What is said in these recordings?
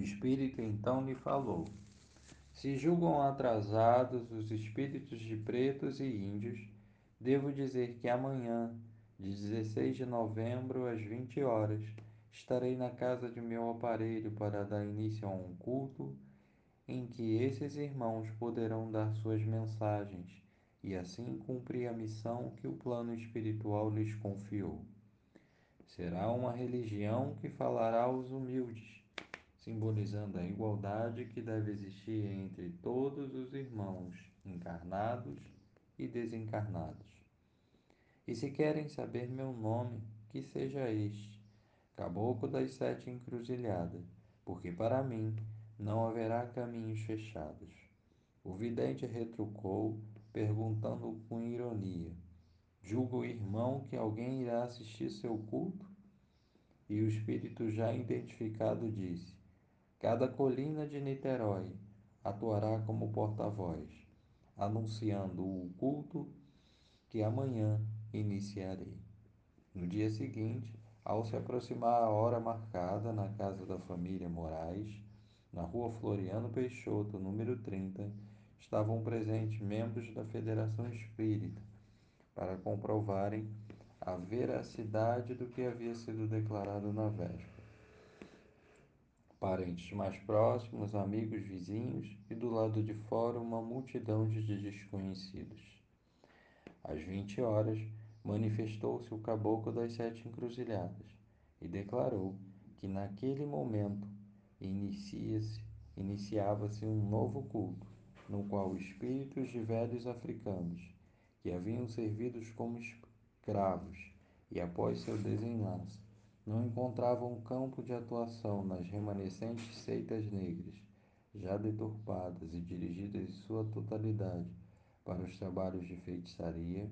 espírito então lhe falou: Se julgam atrasados os espíritos de pretos e índios, devo dizer que amanhã, de 16 de novembro às 20 horas, estarei na casa de meu aparelho para dar início a um culto em que esses irmãos poderão dar suas mensagens e assim cumprir a missão que o plano espiritual lhes confiou. Será uma religião que falará aos humildes, simbolizando a igualdade que deve existir entre todos os irmãos, encarnados e desencarnados. E se querem saber meu nome, que seja este, Caboclo das Sete Encruzilhadas, porque para mim não haverá caminhos fechados. O vidente retrucou, perguntando com ironia: Julga o irmão que alguém irá assistir seu culto? E o espírito já identificado disse: Cada colina de Niterói atuará como porta-voz, anunciando o culto que amanhã iniciarei. No dia seguinte, ao se aproximar a hora marcada na casa da família Moraes, na rua Floriano Peixoto, número 30, estavam presentes membros da Federação Espírita para comprovarem a veracidade do que havia sido declarado na véspera. Parentes mais próximos, amigos, vizinhos e do lado de fora uma multidão de desconhecidos. Às 20 horas, manifestou-se o caboclo das sete encruzilhadas e declarou que naquele momento inicia-se iniciava-se um novo culto, no qual espíritos de velhos africanos, que haviam servidos como escravos e após seu desenlace, não encontravam campo de atuação nas remanescentes seitas negras, já deturpadas e dirigidas em sua totalidade para os trabalhos de feitiçaria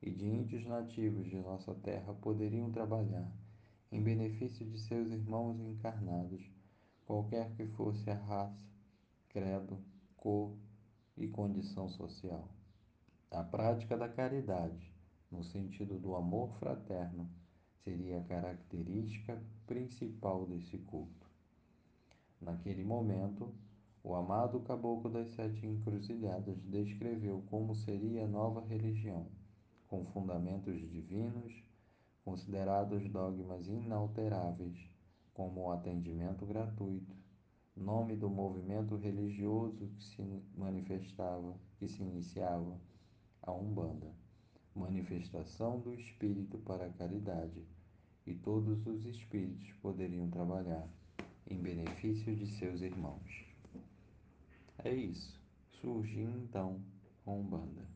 e de índios nativos de nossa terra poderiam trabalhar em benefício de seus irmãos encarnados qualquer que fosse a raça, credo, cor e condição social. A prática da caridade, no sentido do amor fraterno, seria a característica principal desse culto. Naquele momento, o amado caboclo das sete encruzilhadas descreveu como seria a nova religião, com fundamentos divinos, considerados dogmas inalteráveis como o atendimento gratuito, nome do movimento religioso que se manifestava, que se iniciava, a Umbanda, manifestação do espírito para a caridade, e todos os espíritos poderiam trabalhar em benefício de seus irmãos. É isso. Surgiu então a Umbanda.